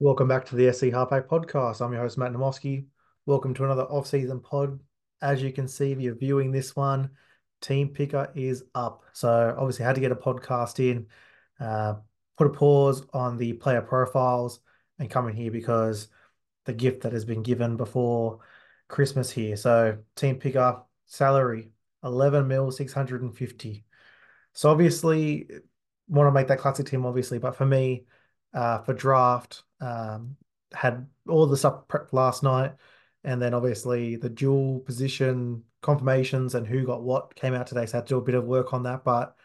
Welcome back to the SC Halfback Podcast. I'm your host, Matt Namoski. Welcome to another off-season pod. As you can see, if you're viewing this one, Team Picker is up. So obviously had to get a podcast in, uh, put a pause on the player profiles and come in here because the gift that has been given before Christmas here. So Team Picker salary, 11 mil, 650. So obviously want to make that classic team, obviously, but for me, uh, for draft, um, had all the stuff prepped last night, and then obviously the dual position confirmations and who got what came out today. So I had to do a bit of work on that, but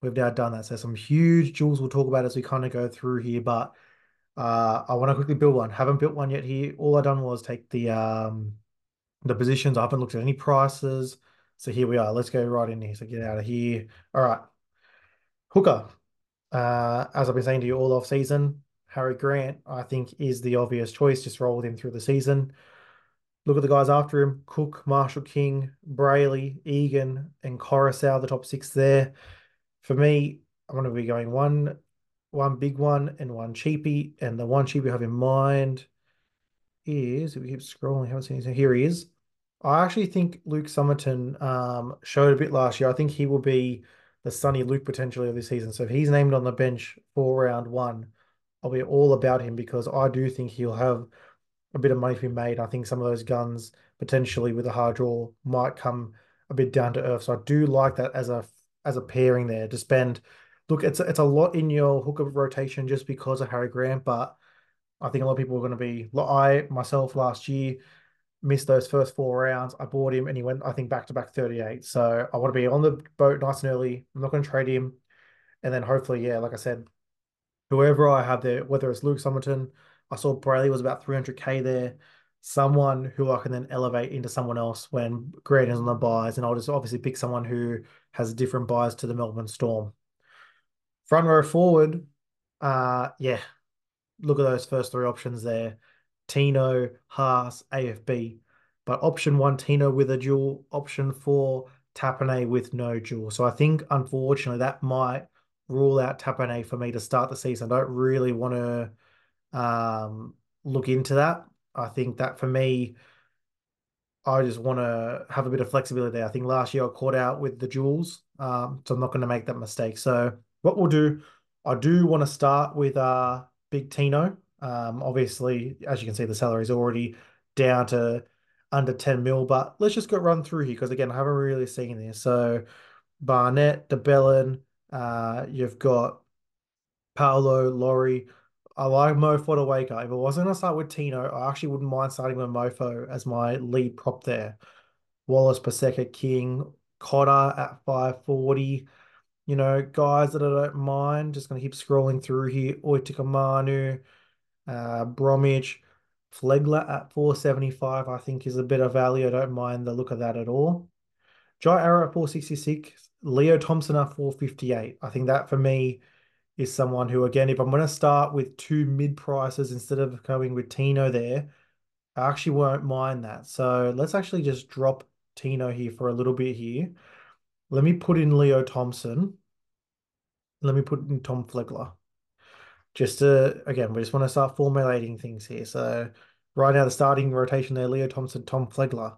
we've now done that. So some huge duals we'll talk about as we kind of go through here. But uh, I want to quickly build one. Haven't built one yet here. All I done was take the um the positions. I haven't looked at any prices. So here we are. Let's go right in here. So get out of here. All right. Hooker. Uh, as I've been saying to you all off season, Harry Grant, I think, is the obvious choice. Just roll with him through the season. Look at the guys after him Cook, Marshall King, Brailey, Egan, and Koroisau, the top six there. For me, I'm going to be going one, one big one and one cheapie. And the one cheapie I have in mind is, if we keep scrolling, haven't seen anything. Here he is. I actually think Luke Summerton um, showed a bit last year. I think he will be the sunny Luke potentially of this season. So if he's named on the bench for round one, I'll be all about him because I do think he'll have a bit of money to be made. I think some of those guns potentially with a hard draw might come a bit down to earth. So I do like that as a as a pairing there to spend. Look, it's it's a lot in your hooker rotation just because of Harry Grant, but I think a lot of people are going to be. I myself last year missed those first four rounds. I bought him and he went, I think, back to back 38. So I want to be on the boat nice and early. I'm not going to trade him. And then hopefully, yeah, like I said, whoever I have there, whether it's Luke Summerton, I saw Brailey was about 300k there. Someone who I can then elevate into someone else when Grant is on the buys, and I'll just obviously pick someone who has a different buys to the Melbourne Storm. Front row forward, uh, yeah, look at those first three options there. Tino, Haas, AFB. But option one, Tino with a dual. Option four, Tapine with no dual. So I think, unfortunately, that might rule out Tapine for me to start the season. I don't really want to um, look into that. I think that for me, I just want to have a bit of flexibility there. I think last year I caught out with the duals, um, so I'm not going to make that mistake. So what we'll do, I do want to start with uh, Big Tino. Um, obviously, as you can see, the salary is already down to under 10 mil, but let's just go run through here because again, I haven't really seen this. So Barnett, de Belin, uh, you've got Paulo, Laurie. I like Mofo to wake up. If I wasn't going to start with Tino, I actually wouldn't mind starting with Mofo as my lead prop there. Wallace, Paseka, King, Cotter at 540. You know, guys that I don't mind. Just going to keep scrolling through here. Oitikamanu, uh, Bromwich, Flegler at 475, I think is a bit of value. I don't mind the look of that at all. Jai Arrow at 466, Leo Thompson at 458. I think that for me is someone who, again, if I'm going to start with two mid prices instead of going with Tino there, I actually won't mind that. So let's actually just drop Tino here for a little bit here. Let me put in Leo Thompson. Let me put in Tom Flegler. Just to, again, we just want to start formulating things here. So right now, the starting rotation there, Leo Thompson, Tom Flegler.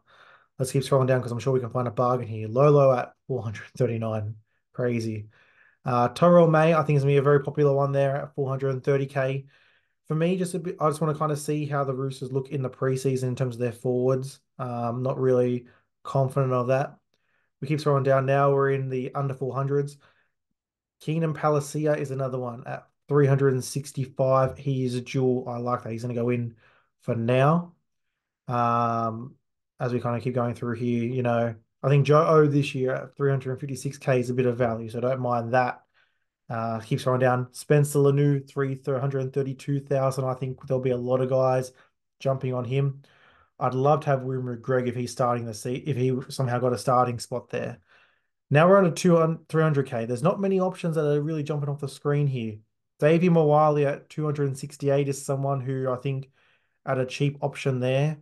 Let's keep scrolling down because I'm sure we can find a bargain here. Lolo at 439. Crazy. Uh, May, I think is going to be a very popular one there at 430k. For me, just a bit, I just want to kind of see how the Roosters look in the preseason in terms of their forwards. Um, not really confident of that. We keep scrolling down now. We're in the under 400s. Keenan Palasia is another one at 365. He is a dual. I like that. He's going to go in for now. Um, as we kind of keep going through here, you know, I think Joe O this year at 356k is a bit of value, so don't mind that. Uh, keeps going down. Spencer Leniu, 332,000. I think there'll be a lot of guys jumping on him. I'd love to have William Greg if he's starting the seat, if he somehow got a starting spot there. Now we're on a 200, 300k. There's not many options that are really jumping off the screen here. Davvy Moale at 268 is someone who I think at a cheap option there.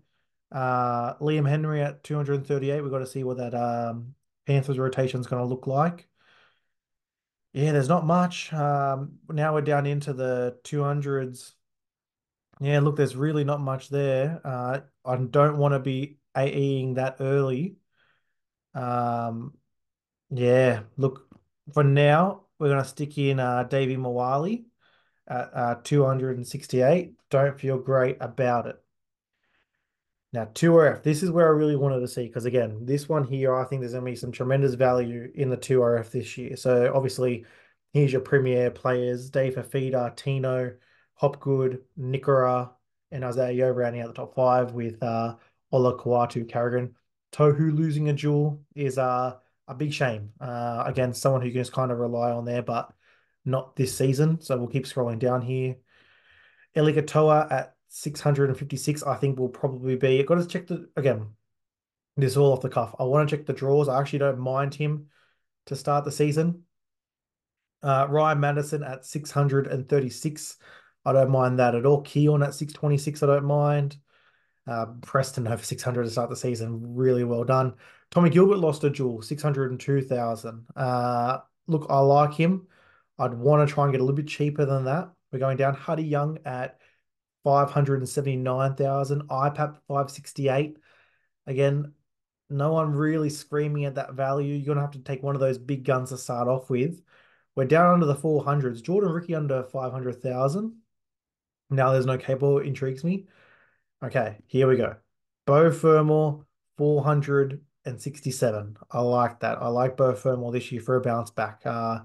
Uh, Liam Henry at 238. We've got to see what that um, Panthers rotation is going to look like. Yeah, there's not much. Um, now we're down into the 200s. Yeah, look, there's really not much there. Uh, I don't want to be AEing that early. Um, yeah, look, for now, we're going to stick in uh, Davvy Moale at uh, 268. Don't feel great about it. Now, 2RF, this is where I really wanted to see because, again, this one here, I think there's going to be some tremendous value in the 2RF this year. So, obviously, here's your premier players Dave Fifita, Tino, Hopgood, Nikora, and Isaiah Yeo rounding out the top five with uh, Olakau'atu Carrigan. Tohu losing a dual is uh, a big shame. Uh, again, someone who can just kind of rely on there, but not this season. So, we'll keep scrolling down here. Eligatoa at 656, I think will probably be. I've got to check the again. This is all off the cuff. I want to check the draws. I actually don't mind him to start the season. Uh, Ryan Matterson at 636. I don't mind that at all. Keaon at 626. I don't mind. Uh, Preston over 600 to start the season. Really well done. Tommy Gilbert lost a dual, 602,000. Uh, look, I like him. I'd want to try and get a little bit cheaper than that. We're going down Huddy Young at 579,000, IPAP 568. Again, no one really screaming at that value. You're going to have to take one of those big guns to start off with. We're down under the 400s. Jordan Riki under 500,000. Now there's no cable, intrigues me. Okay, here we go. Beau Fermor, 467. I like that. I like Beau Fermor this year for a bounce back. Uh,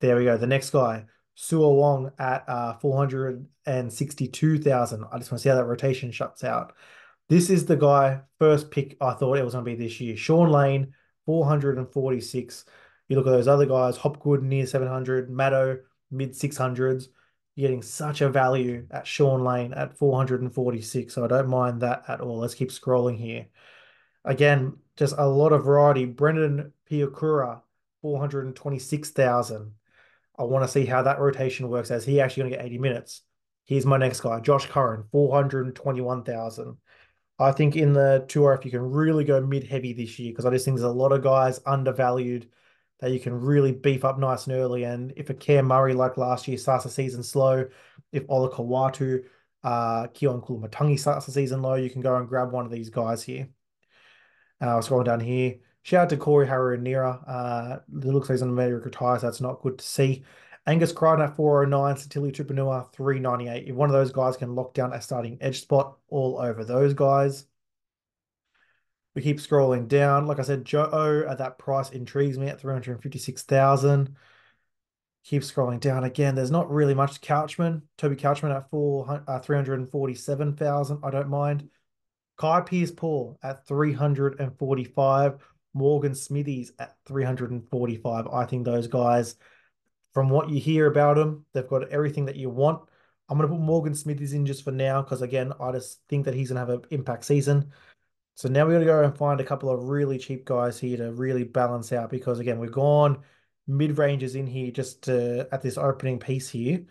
there we go. The next guy, Sua Wong at uh, 462,000. I just want to see how that rotation shuts out. This is the guy, first pick I thought it was going to be this year. Shaun Lane, 446. You look at those other guys, Hopgood near 700, Maddo mid 600s. You're getting such a value at Shaun Lane at 446. So I don't mind that at all. Let's keep scrolling here. Again, just a lot of variety. Brendan Piakura, 426,000. I want to see how that rotation works as he actually going to get 80 minutes. Here's my next guy, Josh Curran, 421,000. I think in the tour, if you can really go mid heavy this year, because I just think there's a lot of guys undervalued that you can really beef up nice and early. And if a Cam Murray like last year starts the season slow, if Olakau'atu, uh, Keaon Koloamatangi starts the season low, you can go and grab one of these guys here. Uh, scrolling down here. Shout out to Corey Harawira-Naera. Uh, it looks like he's on America tire, so that's not good to see. Angus Crichton at 409, Sitili Tupouniua 398. If one of those guys can lock down a starting edge spot, all over those guys. We keep scrolling down. Like I said, Joe O at that price intrigues me at 356,000. Keep scrolling down again. There's not really much Couchman. Toby Couchman at four, uh, 347,000. I don't mind. Kai Pearce-Paul at 345. Morgan Smithies at 345. I think those guys, from what you hear about them, they've got everything that you want. I'm going to put Morgan Smithies in just for now because, again, I just think that he's going to have an impact season. So now we got to go and find a couple of really cheap guys here to really balance out because, again, we've gone mid ranges in here just to, at this opening piece here.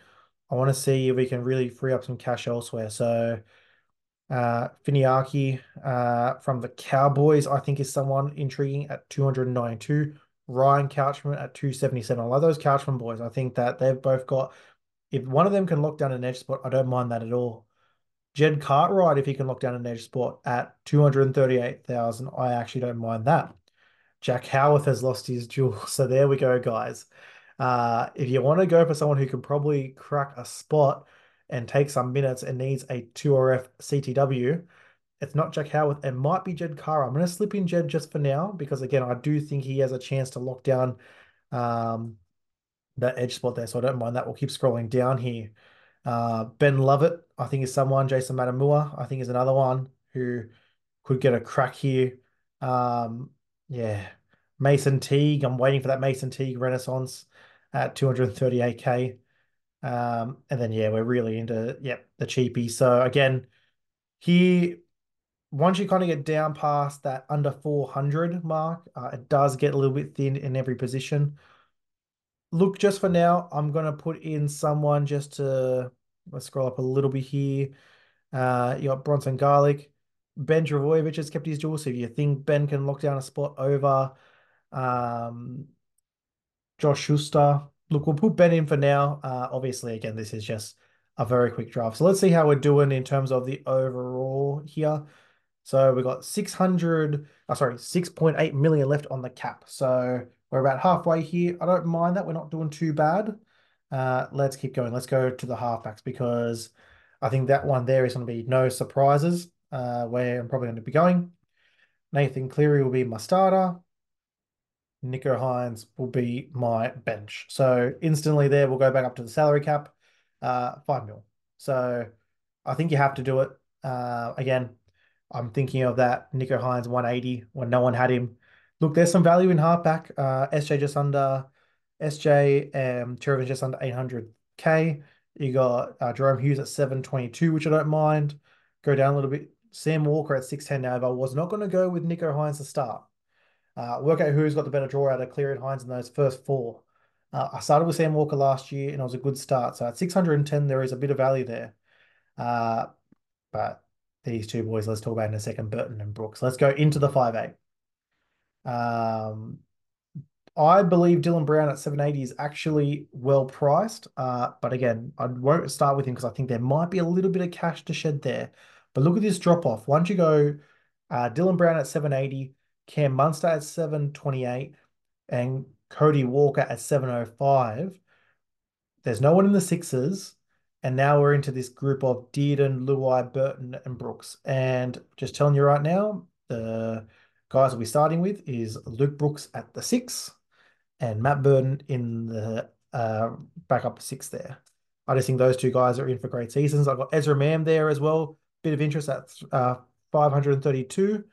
I want to see if we can really free up some cash elsewhere. So uh, Finiaki uh, from the Cowboys, I think, is someone intriguing at 292. Ryan Couchman at 277. I love those Couchman boys. I think that they've both got, if one of them can lock down an edge spot, I don't mind that at all. Jed Cartwright, if he can lock down an edge spot at 238,000, I actually don't mind that. Jack Howarth has lost his dual. So there we go, guys. Uh, if you want to go for someone who can probably crack a spot, and take some minutes and needs a 2RF CTW, it's not Jack Howarth. It might be Jed Kara. I'm going to slip in Jed just for now because, again, I do think he has a chance to lock down um, that edge spot there. So I don't mind that. We'll keep scrolling down here. Uh, ben Lovett, I think, is someone. Jason Matamua, I think, is another one who could get a crack here. Um, yeah. Mason Teague. I'm waiting for that Mason Teague renaissance at 238k. Um, and then yeah, we're really into yeah the cheapie. So again, here once you kind of get down past that under 400 mark, uh, it does get a little bit thin in every position. Look, just for now, I'm gonna put in someone just to let's scroll up a little bit here. Uh, you got Bronson Garlick. Ben Trbojevic has kept his dual. So if you think Ben can lock down a spot over um, Josh Schuster, look, we'll put Ben in for now. Uh, obviously, again, this is just a very quick draft. So let's see how we're doing in terms of the overall here. So we've got 600, oh, sorry, 6.8 million left on the cap. So we're about halfway here. I don't mind that. We're not doing too bad. Uh, let's keep going. Let's go to the halfbacks because I think that one there is going to be no surprises uh, where I'm probably going to be going. Nathan Cleary will be my starter. Nicho Hynes will be my bench. So instantly there, we'll go back up to the salary cap, uh, five mil. So I think you have to do it. Uh, again, I'm thinking of that Nicho Hynes 180 when no one had him. Look, there's some value in halfback. Uh, SJ just under SJ and Chervin just under 800k. You got uh, Jahrome Hughes at 722, which I don't mind. Go down a little bit. Sam Walker at 610 now. If I was not going to go with Nicho Hynes to start, uh, work out who's got the better draw out of Cleary and Hynes in those first four. Uh, I started with Sam Walker last year and it was a good start. So at 610, there is a bit of value there. Uh, but these two boys, let's talk about in a second, Burton and Brooks. Let's go into the 5'8". Um, I believe Dylan Brown at 780 is actually well priced. Uh, but again, I won't start with him because I think there might be a little bit of cash to shed there. But look at this drop off. Once you go uh, Dylan Brown at 780, Cam Munster at 728, and Cody Walker at 705, there's no one in the sixes. And now we're into this group of Dearden, Luai, Burton, and Brooks. And just telling you right now, the guys we'll be starting with is Luke Brooks at the six and Matt Burton in the uh, backup six there. I just think those two guys are in for great seasons. I've got Ezra Mam there as well. Bit of interest at uh, 532.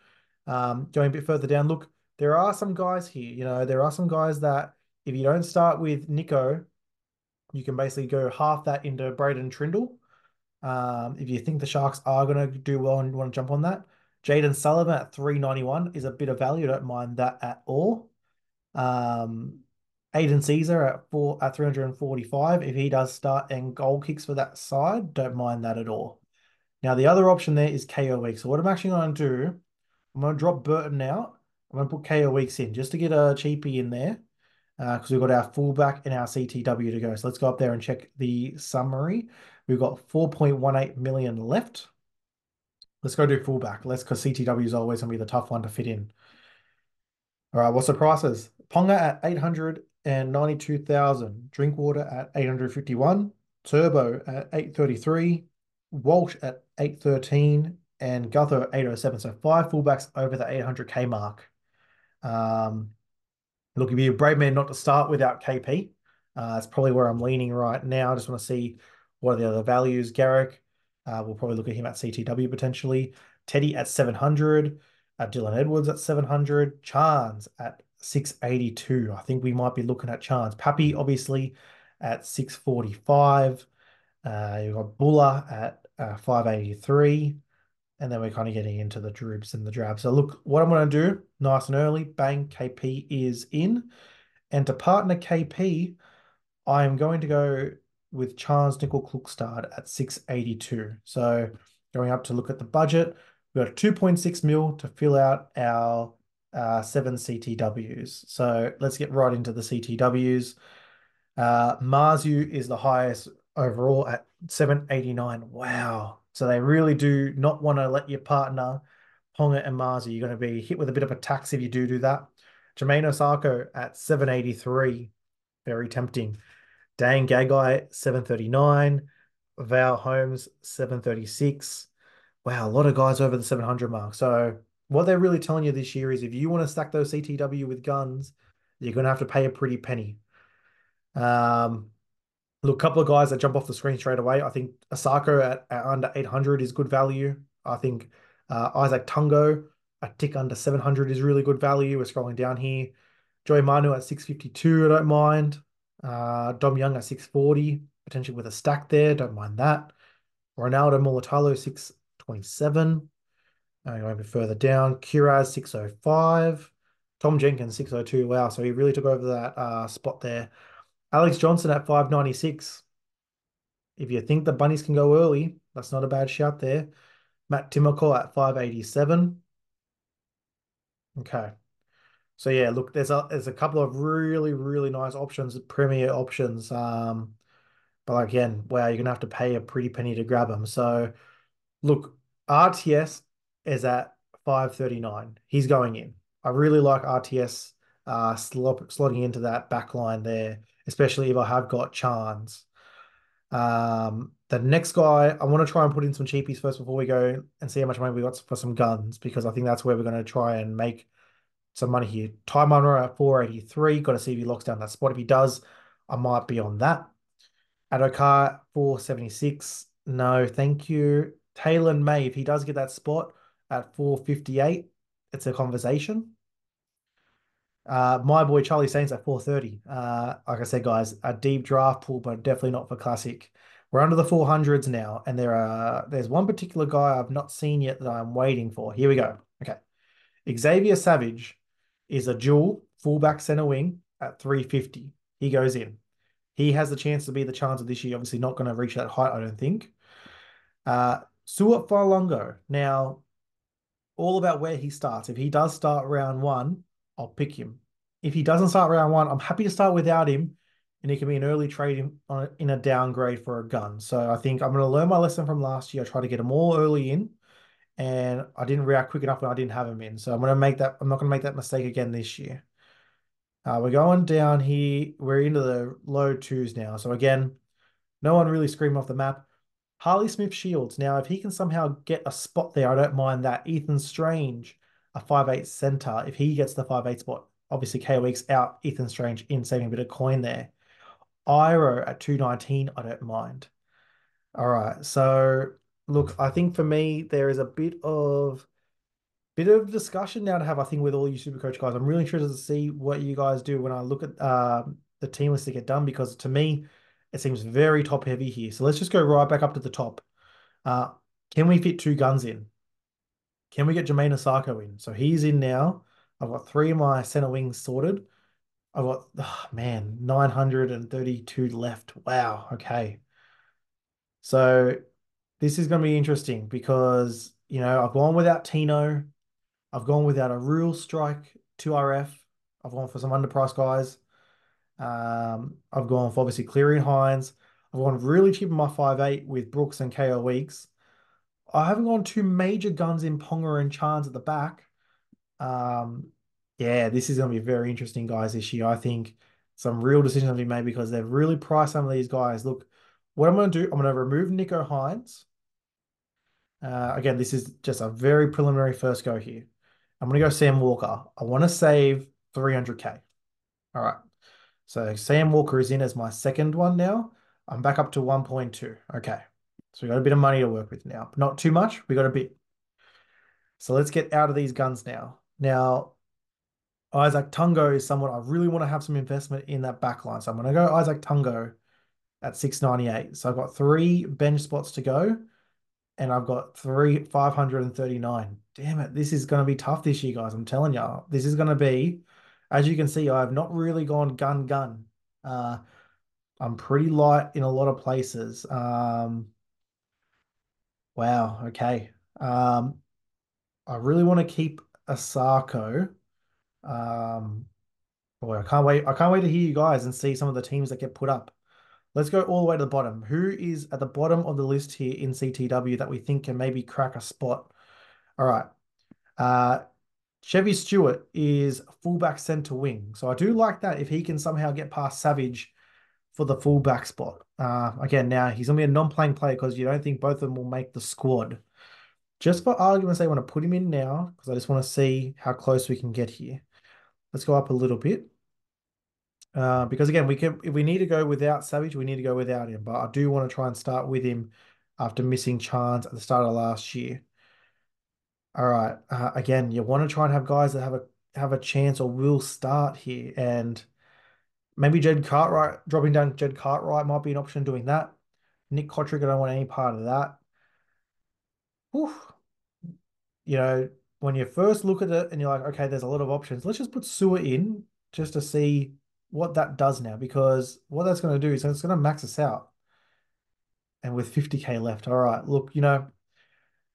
Um, going a bit further down, look, there are some guys here. You know, there are some guys that if you don't start with Nicho, you can basically go half that into Braydon Trindall. Um, if you think the Sharks are going to do well and want to jump on that, Jayden Sullivan at 391 is a bit of value. I don't mind that at all. Um, Aidan Sezer at four at 345. If he does start and goal kicks for that side, don't mind that at all. Now the other option there is KO Weeks. So what I'm actually going to do, I'm going to drop Burton out. I'm going to put KO Weeks in just to get a cheapie in there because uh, we've got our fullback and our CTW to go. So let's go up there and check the summary. We've got 4.18 million left. Let's go do fullback. Let's because CTW is always going to be the tough one to fit in. All right, what's the prices? Ponga at 892,000. Drinkwater at 851. Turbo at 833. Walsh at 813. And Gutho at 807. So five fullbacks over the 800k mark. Um, look, if you're a brave man not to start without KP, uh, that's probably where I'm leaning right now. I just want to see what are the other values. Garrick, uh, we'll probably look at him at CTW potentially. Teddy at 700. Uh, Dylan Edwards at 700. Chance at 682. I think we might be looking at Chance. Pappy, obviously, at 645. Uh, you've got Buller at uh, 583. And then we're kind of getting into the dribs and the drabs. So look, what I'm going to do, nice and early, bang, KP is in. And to partner KP, I'm going to go with Charnze Nicoll-Klokstad at 682. So going up to look at the budget, we've got 2.6 mil to fill out our uh, seven CTWs. So let's get right into the CTWs. Uh, Marzhew is the highest overall at 789. Wow. So they really do not want to let your partner, Ponga and Marzhew, you're going to be hit with a bit of a tax if you do do that. Jamayne Isaako at 783. Very tempting. Dane Gagai, 739. Val Holmes, 736. Wow, a lot of guys over the 700 mark. So what they're really telling you this year is if you want to stack those CTW with guns, you're going to have to pay a pretty penny. Um, look, a couple of guys that jump off the screen straight away. I think Isaako at, at under 800 is good value. I think uh, Izack Tago, a tick under 700 is really good value. We're scrolling down here. Joey Manu at 652, I don't mind. Uh, Dom Young at 640, potentially with a stack there, don't mind that. Ronaldo Mulitalo, 627. Uh, going a bit further down, Kiraz 605, Tom Jenkins 602. Wow, so he really took over that uh, spot there. Alex Johnson at 596. If you think the bunnies can go early, that's not a bad shout there. Matt Timoko at 587. Okay. So yeah, look, there's a there's a couple of really, really nice options, premier options. Um, But again, wow, you're gonna have to pay a pretty penny to grab them. So look, RTS is at 539. He's going in. I really like RTS uh, slot, slotting into that back line there, especially if I have got Chance. Um, the next guy, I want to try and put in some cheapies first before we go and see how much money we got for some guns because I think that's where we're going to try and make some money here. Ty Munro at 483. Got to see if he locks down that spot. If he does, I might be on that. Addo-Carr 476. No, thank you. Taylan May, if he does get that spot at 458, it's a conversation. Uh, my boy Charlie Staines at 430. Uh, like I said, guys, a deep draft pool, but definitely not for classic. We're under the 400s now, and there are there's one particular guy I've not seen yet that I'm waiting for. Here we go. Okay. Xavier Savage is a dual fullback center wing at 350. He goes in. He has the chance to be the chance of this year. Obviously, not going to reach that height, I don't think. Uh, Sua Fa'alogo. Now, all about where he starts. If he does start round one, I'll pick him. If he doesn't start round one, I'm happy to start without him, and he can be an early trade in, on, in a downgrade for a gun. So I think I'm going to learn my lesson from last year. I try to get him all early in, and I didn't react quick enough when I didn't have him in. So I'm going to make that. I'm not going to make that mistake again this year. Uh, we're going down here. We're into the low twos now. So again, no one really screamed off the map. Harley Smith Shields. Now, if he can somehow get a spot there, I don't mind that. Ethan Strange, a five eight center. If he gets the five eight spot, obviously K Weeks out, Ethan Strange in, saving a bit of coin there. Iro at 219, I don't mind. All right. So look, I think for me, there is a bit of bit of discussion now to have, I think, with all you super coach guys. I'm really interested to see what you guys do when I look at uh, the team list to get done because to me, it seems very top heavy here. So let's just go right back up to the top. Uh, can we fit two guns in? Can we get Jamayne Isaako in? So he's in now. I've got three of my center wings sorted. I've got, oh, man, 932 left. Wow. Okay. So this is going to be interesting because, you know, I've gone without Tino. I've gone without a real strike 2RF. I've gone for some underpriced guys. Um, I've gone for obviously clearing Hynes. I've gone really cheap in my five eight with Brooks and KO Weeks. I haven't gone two major guns in Ponga and Chance at the back. Um, yeah, this is going to be very interesting, guys, this year. I think some real decisions have been made because they've really priced some of these guys. Look, what I'm going to do, I'm going to remove Nicho Hynes. Uh, again, this is just a very preliminary first go here. I'm going to go Sam Walker. I want to save 300K. All right. So Sam Walker is in as my second one now. I'm back up to 1.2. Okay. So we got a bit of money to work with now. Not too much. We got a bit. So let's get out of these guns now. Now, Izack Tago is someone I really want to have some investment in that back line. So I'm going to go Izack Tago at 698. So I've got three bench spots to go and I've got three 539. Damn it. This is going to be tough this year, guys. I'm telling you, this is going to be, as you can see, I've not really gone gun gun. Uh, I'm pretty light in a lot of places. Um, wow. Okay. Um, I really want to keep Isaako. Um, boy, I can't wait. I can't wait to hear you guys and see some of the teams that get put up. Let's go all the way to the bottom. Who is at the bottom of the list here in CTW that we think can maybe crack a spot? All right. Uh, Chevy Stewart is fullback centre wing. So I do like that if he can somehow get past Savage for the fullback spot. Uh, again, now he's going to be a non-playing player because you don't think both of them will make the squad. Just for argument's sake, I want to put him in now because I just want to see how close we can get here. Let's go up a little bit. Uh, because again, we can if we need to go without Savage, we need to go without him. But I do want to try and start with him after missing Chance at the start of last year. All right. Uh, again, you want to try and have guys that have a have a chance or will start here, and maybe Jed Cartwright dropping down. Jed Cartwright might be an option doing that. Nick Cotric, I don't want any part of that. Whew. You know, when you first look at it and you're like, okay, there's a lot of options. Let's just put Sewer in just to see what that does now, because what that's going to do is it's going to max us out. And with 50k left, all right. Look, you know,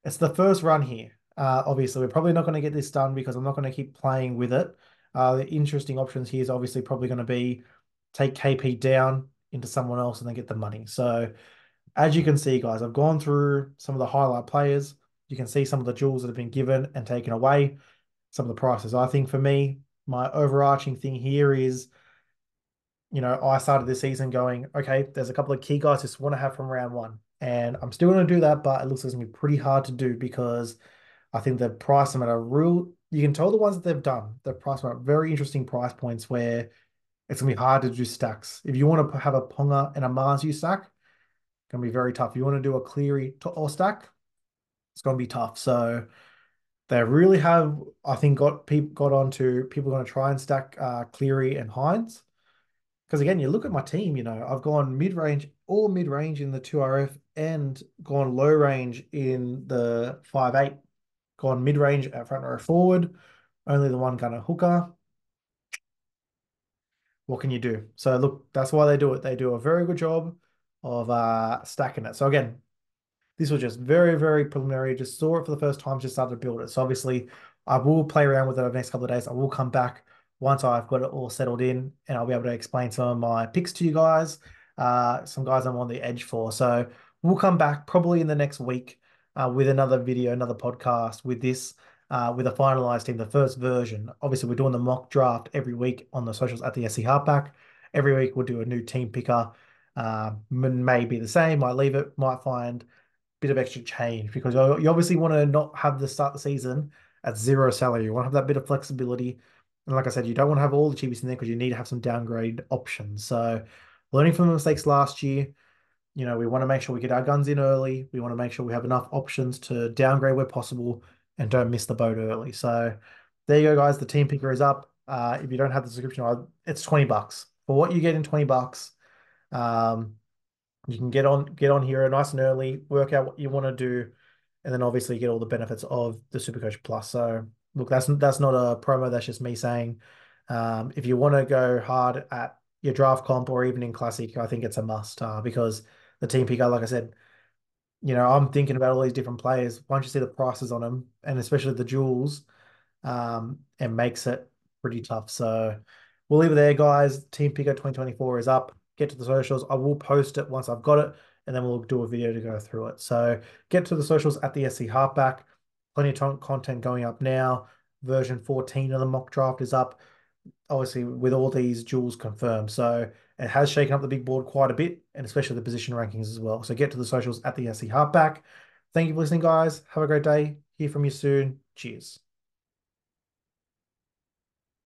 it's the first run here. Uh, obviously, we're probably not going to get this done because I'm not going to keep playing with it. Uh, the interesting options here is obviously probably going to be take KP down into someone else and then get the money. So as you can see, guys, I've gone through some of the highlight players. You can see some of the duals that have been given and taken away, some of the prices. I think for me, my overarching thing here is, you know, I started this season going, okay, there's a couple of key guys just want to have from round one. And I'm still going to do that, but it looks like it's going to be pretty hard to do because I think the price them at a real, you can tell the ones that they've done, they've priced them at very interesting price points where it's to be hard to do stacks. If you want to have a Ponga and a Marzhew stack, it's to be very tough. If you want to do a Cleary to all stack, it's to be tough. So they really have, I think, got people got onto people going to try and stack uh, Cleary and Hynes. Because again, you look at my team, you know, I've gone mid range, all mid range in the 2RF and gone low range in the 5'8, gone mid range at front row forward, only the one kind of hooker. What can you do? So look, that's why they do it. They do a very good job of uh, stacking it. So again, this was just very, very preliminary. Just saw it for the first time, just started to build it. So obviously, I will play around with it over the next couple of days. I will come back once I've got it all settled in, and I'll be able to explain some of my picks to you guys. Uh, some guys I'm on the edge for. So we'll come back probably in the next week uh, with another video, another podcast with this. Uh, with a finalized team, the first version. Obviously, we're doing the mock draft every week on the socials at the SC Halfback. Every week, we'll do a new team picker. Uh, may be the same, might leave it, might find a bit of extra change because you obviously want to not have the start the season at zero salary. You want to have that bit of flexibility. And like I said, you don't want to have all the cheapies in there because you need to have some downgrade options. So learning from the mistakes last year, you know, we want to make sure we get our guns in early. We want to make sure we have enough options to downgrade where possible and don't miss the boat early. So there you go, guys. The team picker is up. Uh, if you don't have the subscription, it's 20 bucks. For what you get in 20 bucks, um, you can get on get on here nice and early, work out what you want to do, and then obviously get all the benefits of the Supercoach Plus. So look, that's that's not a promo. That's just me saying, um, if you want to go hard at your draft comp or even in classic, I think it's a must uh, because the team picker, like I said, you know, I'm thinking about all these different players. Once you see the prices on them, and especially the duals, um, it makes it pretty tough. So we'll leave it there, guys. Team Picker 2024 is up get to the socials. I will post it once I've got it, and then we'll do a video to go through it. So get to the socials at the SC Halfback. Plenty of content going up now. Version 14 of the mock draft is up, obviously with all these duals confirmed. So it has shaken up the big board quite a bit, and especially the position rankings as well. So get to the socials at the SC Halfback. Thank you for listening, guys. Have a great day. Hear from you soon. Cheers.